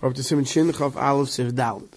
To Simon Shin Chav Aleph Siv Dalet.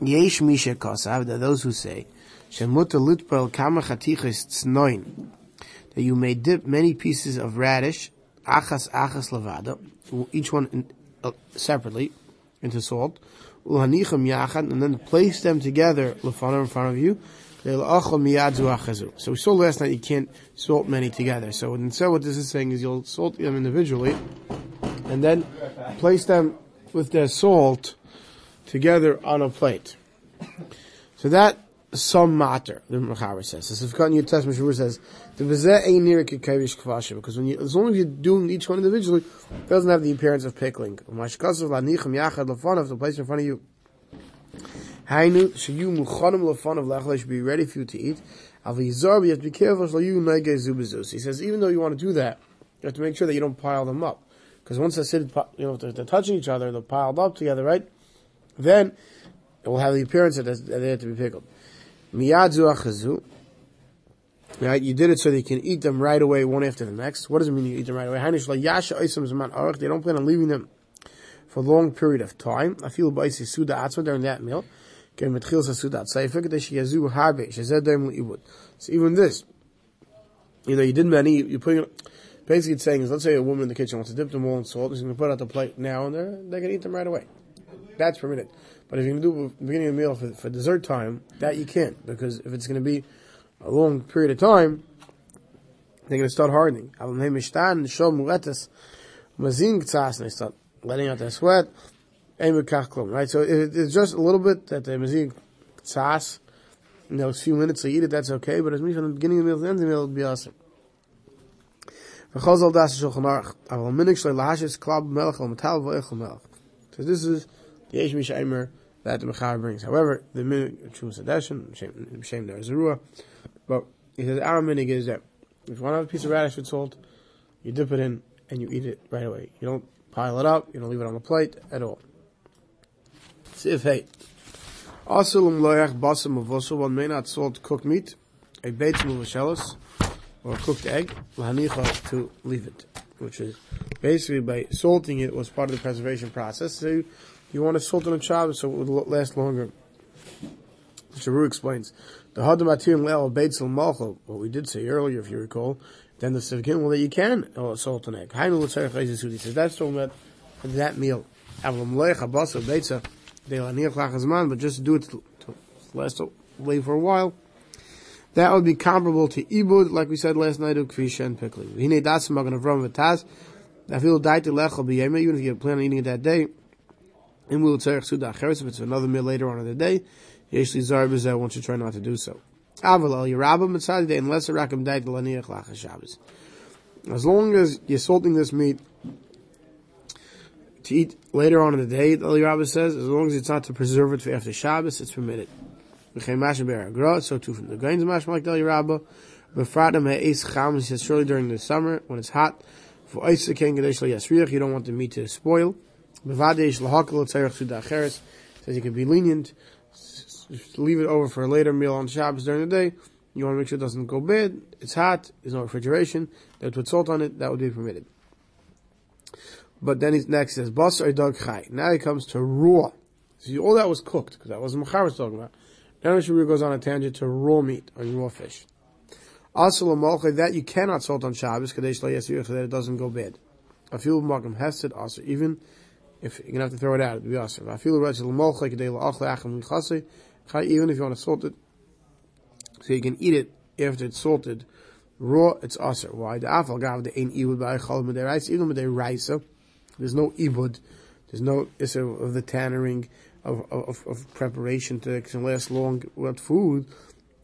Yesh Misha Kosav, there are those who say, Shemuta Litpel Kama Chatichis Tznoin, that you may dip many pieces of radish, Achas Achas Levada, each one in, uh, separately, into salt, Ulhanicham Yachad, and then place them together, Lefana in front of you, so we saw last night you can't salt many together. So instead what this is saying is you'll salt them individually, and then place them with their salt together on a plate. So that some matter, the Mechaber says. This is your Testament, Shabur says, the Bezeh ain't near kvashim because when you, as long as you're doing each one individually, it doesn't have the appearance of pickling. Mashkasav lanicham yachad lefanav, the place in front of you. Hainu, shayu muchanim lefanav lechla should be ready for you to eat. Avizar, you have to be careful, shayu nege. He says, even though you want to do that, you have to make sure that you don't pile them up. Because once they're, sitting, you know, they're, they're touching each other, they're piled up together, right? Then, it will have the appearance that they have to be pickled. Miyadzu achazu. Right, you did it so you can eat them right away, one after the next. What does it mean you eat them right away? They don't plan on leaving them for a long period of time. I feel during that meal. So even this, you know, you did many, you put basically it's saying is, let's say a woman in the kitchen wants to dip them all in salt, she's going to put out the plate now and they're, they're going to eat them right away. That's permitted. But if you're going to do the beginning of the meal for, for dessert time, that you can't, because if it's going to be a long period of time, they're going to start hardening. They start letting out their sweat. Right? So it's just a little bit that the mazing tzas, in those few minutes they eat it, that's okay, but as me from the beginning of the meal to the end of the meal, it would be awesome. V'chazal das shulchan aruch, aval minik shlei lahashis klab melech al metal v'echel melech. So this is the Yesh Mishaimer that the Mechaber brings. However, the minig Shum Sadeshin, Shem a Ruah, but he says our minig is that if you want to have a piece of radish with salt, you dip it in and you eat it right away. You don't pile it up, you don't leave it on the plate at all. Sif hey. Avosu, one may not salt cooked meat, a beit muvashelis, or a cooked egg, lahanicha, to leave it. Which is basically by salting it was part of the preservation process. So you want to salt it on Shabbos so it would last longer. Sharu explains, the hadam atim le'el beitzel malcho, what we did say earlier, if you recall, then the Sivkin, well, that you can oh, salt an egg. Hainu l'tzarech He says, that's talking about that meal. Avlam leich abasa beitza, but just do it to, to last away for a while. That would be comparable to ibud, like we said last night, of kvisha and pickling. Hine dasim magan avram v'taz. I feel died to lechel b'yema, even if you plan on eating it that day. And we'll tzarech suda acheres, if it's another meal later on in the day, yeshli zar b'zeh, once you try not to do so. Aval al yerabah mitzadi day, unless a rakam died to laniach lachas Shabbos. As long as you're salting this meat, to eat later on in the day, the Rabbah says, as long as it's not to preserve it for after Shabbos, it's permitted. So too from the grains of mashma like the Rabbah. Befradim ha'es cham, he says, surely during the summer, when it's hot, for Isaac king Gadesh yasriach, you don't want the meat to spoil. Bevadesh lahakal tzarech sudacheres, says you can be lenient, leave it over for a later meal on Shabbos during the day. You want to make sure it doesn't go bad. It's hot. There's no refrigeration. They put salt on it. That would be permitted. But then he's next says basar dog chai. Now he comes to raw. See, all that was cooked because that was Machar was talking about. Now Shabir goes on a tangent to raw meat or raw fish. Also that you cannot salt on Shabbos kadesh so that it doesn't go bad. I feel makom hesed also even if you're gonna have to throw it out, it'd be awesome. Right l'molchay kadei la'achle achem l'chasei. Even if you want to salt it, so you can eat it after it's salted raw. It's aser. Why the afal gav the ein ibud ba'achal midei rice even with rice. There's no ibud. There's no issue of the tannering of, of, of preparation to can last long with food.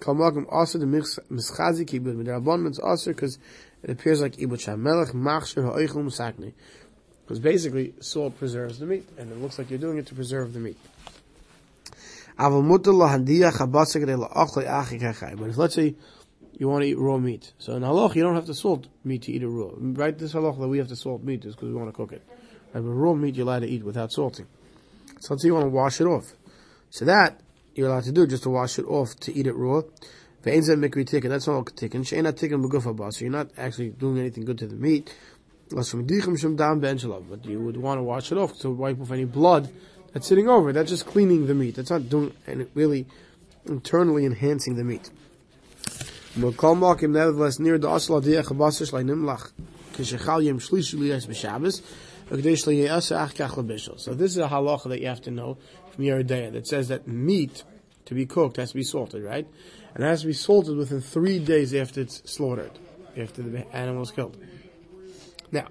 Kalmakim also the mischazik ibud with the abundance also because it appears like ibud shamelech machshir ha'oichel sakni. Because basically salt preserves the meat, and it looks like you're doing it to preserve the meat. But if let's say you want to eat raw meat, so in halach you don't have to salt meat to eat it raw. Right? This halach that we have to salt meat is because we want to cook it. Right? But raw meat you're allowed to eat without salting. So let's say you want to wash it off. So that you're allowed to do just to wash it off to eat it raw. That's not tikkun. She'ena tikkun b'gufa So you're not actually doing anything good to the meat. But you would want to wash it off to wipe off any blood that's sitting over. That's just cleaning the meat. That's not doing and really internally enhancing the meat. Nevertheless, near the So this is a halacha that you have to know from Yoreh De'ah that says that meat to be cooked has to be salted, right? And it has to be salted within three days after it's slaughtered, after the animal is killed. Now,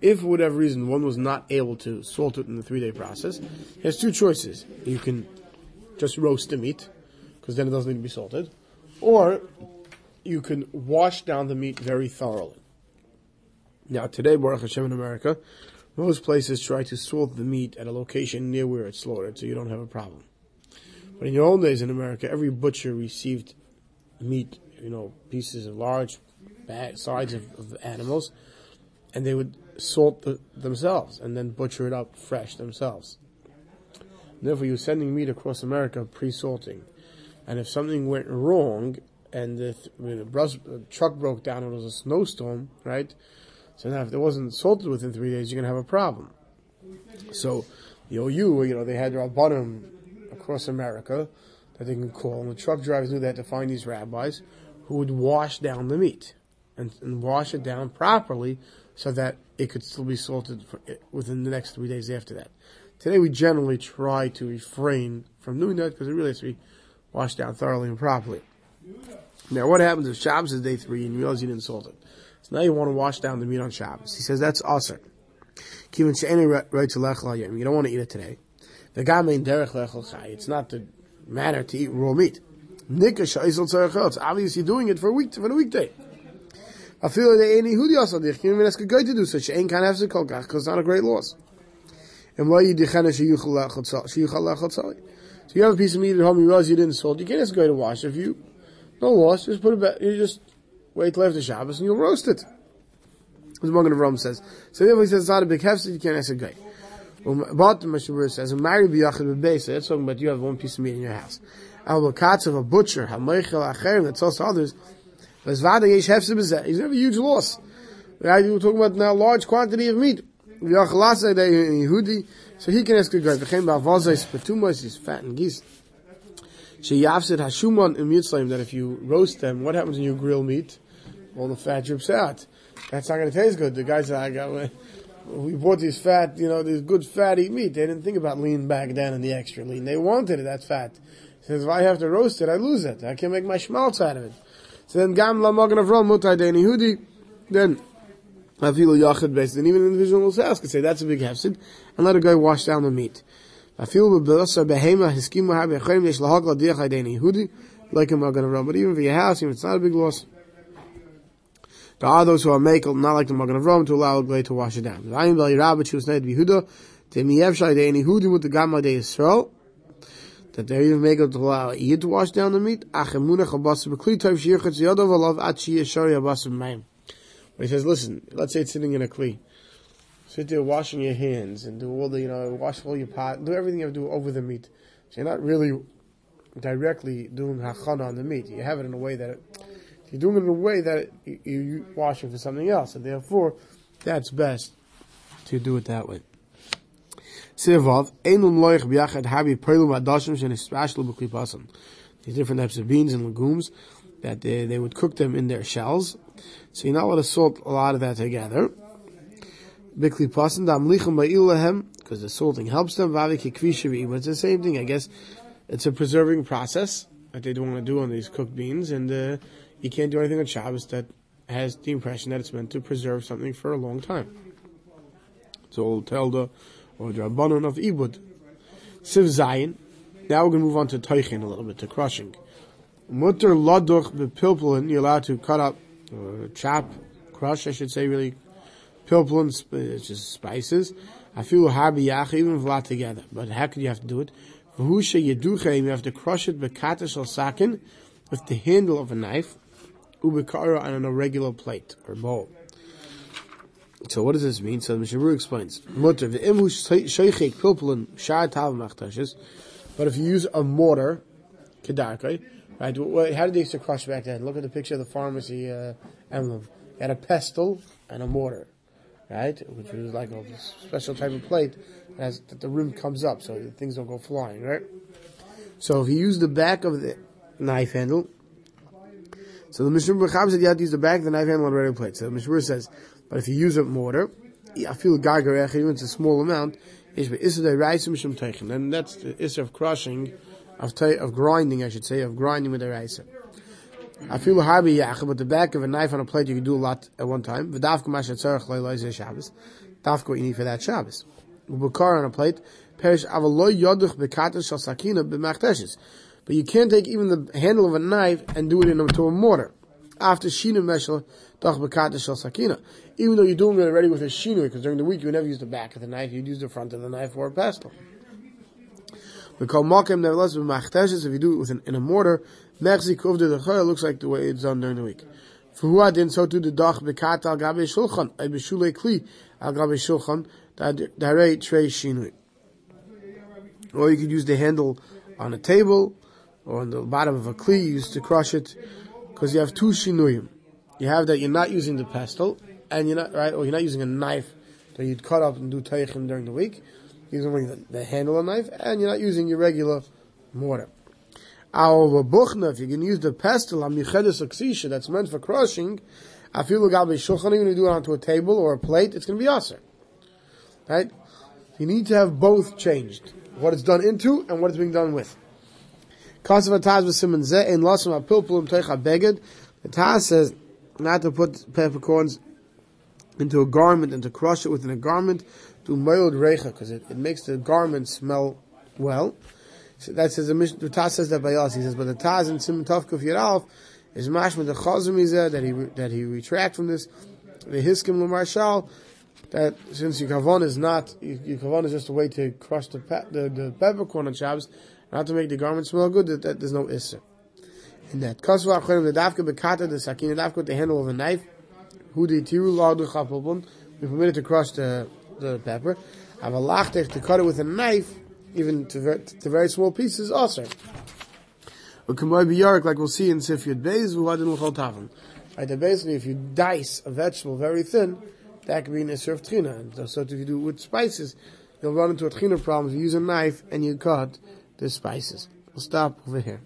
if for whatever reason one was not able to salt it in the three day process, he has two choices. You can just roast the meat, because then it doesn't need to be salted, or you can wash down the meat very thoroughly. Now, today, Baruch Hashem in America, most places try to salt the meat at a location near where it's slaughtered, so you don't have a problem. But in your old days in America, every butcher received meat, you know, pieces of large sides of, of animals, and they would salt the, themselves and then butcher it up fresh themselves. Therefore, you're sending meat across America pre-salting, and if something went wrong and the, the, the truck broke down, it was a snowstorm, right? So now if it wasn't salted within three days, you're going to have a problem. So the OU, you know, they had rabbanim across America that they can call, and the truck drivers knew they had to find these rabbis who would wash down the meat and, and wash it down properly so that it could still be salted for, eh, within the next three days after that. Today we generally try to refrain from doing that because it really has to be washed down thoroughly and properly. Now what happens if Shabbos is day three and you realize you didn't salt it? So now you want to wash down the meat on Shabbos. He says that's awesome. You don't want to eat it today. The derech. It's not the manner to eat raw meat. It's obvious you're doing it for a week for the weekday. I feel that any hudi also dich can even ask a guy to do such. Ain't kind of to call because it's not a great loss. And why you dichana sheyuchal lechol So you have a piece of meat at home, you realize you didn't salt. You can't ask a guy to wash. If you don't wash, just put it back. You just wait till after Shabbos and you'll roast it. As Magen Avraham says. So therefore he says it's not a big hefsed, you can't ask a guy. Um, but the Mishnah says, a married b'yachid b'beis, that's talking about you have one piece of meat in your house. Al of a butcher, ha-meichel acherim, that sells to others, he's going to have a huge loss. Right? We're talking about now large quantity of meat. So he can ask a guy, v'chem ba'avazais, petumos, he's fat and geese. Sheyavsid hashuman im that if you roast them, what happens when you grill meat? All the fat drips out. That's not going to taste good. The guys that I got, we bought these fat, you know, these good fatty meat. They didn't think about lean back down in the extra lean. They wanted it, that's fat. He says, if I have to roast it, I lose it. I can't make my schmaltz out of it. So then, gam la magen avron mutai deini hudi, then, I feel a yachid based, and even an individual will ask and say, that's a big hefsid, and let a guy wash down the meat. I feel bebelasa behema hiskimu ha bechayim yesh lahag la diach hudi, like a magen. But even for your house, even if it's not a big loss, there are those who are makel, not like the Magen Avraham, to allow a glade to wash it down. With the that they're even makel to allow a to wash down the meat, B'mayim. He says, listen, let's say it's sitting in a kli. Sit there washing your hands and do all the, you know, wash all your pot, do everything you have to do over the meat. So you're not really directly doing hachana on the meat. You have it in a way that it, you're doing it in a way that you, you wash it for something else, and therefore, that's best to do it that way. B'kli. These different types of beans and legumes, that they, they would cook them in their shells. So you're not allowed to salt a lot of that together. Because the salting helps them. But it's the same thing, I guess. It's a preserving process that they don't want to do on these cooked beans, and uh, you can't do anything on Shabbos that has the impression that it's meant to preserve something for a long time. It's all Telda or Drabanon of Ibud. Siv Zayin. Now we're going to move on to Teichin a little bit, to crushing. Mutter Laduch Bepilpulin, you're allowed to cut up, or chop, crush, I should say, really, pilpulin, uh, it's just spices. I feel habi yach, even if a lot together. But how could you have to do it? V'husha yeduche, you have to crush it bekatash al sakin, with the handle of a knife ubikara on a regular plate or bowl. So what does this mean? So the Mishabur explains. Mutter pilpulin shar tav machtashes. But if you use a mortar, right? How did they used to crush back then? Look at the picture of the pharmacy uh, emblem. They had a pestle and a mortar. right? Which is like a special type of plate that the rim comes up so things don't go flying, right? So if you use the back of the knife handle, so the Mishnah Berurah said you have to use the back the knife handle on a regular plate. So the Mishnah says, but if you use a mortar, I feel gargar even it's a small amount, and that's the issue of crushing, of of grinding, I should say, of grinding with the rice. I feel harbi yach, but the back of a knife on a plate you can do a lot at one time. V'davka mashat tzarech leiloi Shabbos. Dafka what you need for that Shabbos. Ubukar on a plate. Perish avaloy yoduch bekatas shal sakina b'machteshes. But you can't take even the handle of a knife and do it into a mortar. After shina meshel shal sakina. Even though you're doing it already with a shina, because during the week you never use the back of the knife, you'd use the front of the knife for a pestle. We call makim nevertheless b'machteshes if you do it with in a mortar. Mechzi kuvda the looks like the way it's done during the week. For who didn't so to the dach bekat al gabe shulchan, a beshule kli al gabe shulchan, darei trei shinui. Or you could use the handle on a table, or on the bottom of a kli used to crush it, because you have two shinuyim. You have that you're not using the pestle, and you're not, right, or you're not using a knife that you'd cut up and do teichim during the week. You're using the, the handle of a knife, and you're not using your regular mortar. Our buchna, if you can use the pestle, amichedes that's meant for crushing, afilu gal shulchan, even if you do it onto a table or a plate, it's going to be aser. Right? You need to have both changed. What it's done into and what it's being done with. V'simen zeh, in beged, the Taz says not to put peppercorns into a garment and to crush it within a garment to moiled recha, because it, it makes the garment smell well. So that says the Taz says that by us. He says, but the Taz in Simon Tovkuf Yeralf is mashma the chazim that he that he retract from this. The hiskim l'marshal that since your kavan is not your kavan is just a way to crush the pe- the, the peppercorn on Shabbos, not to make the garment smell good. That, that there's no issue. In that kasva achorim the dafka bekata the sakin the dafka with the handle of a knife. Who the tiru ladu chapelbun. We permitted to crush the the pepper. Have a lachtech to cut it with a knife even to, ver- to very small pieces, also. Like we'll see in Sifyud Beis. Right, that basically if you dice a vegetable very thin, that could be an Isser of trina. And so if you do it with spices, you'll run into a trina problem if you use a knife and you cut the spices. We'll stop over here.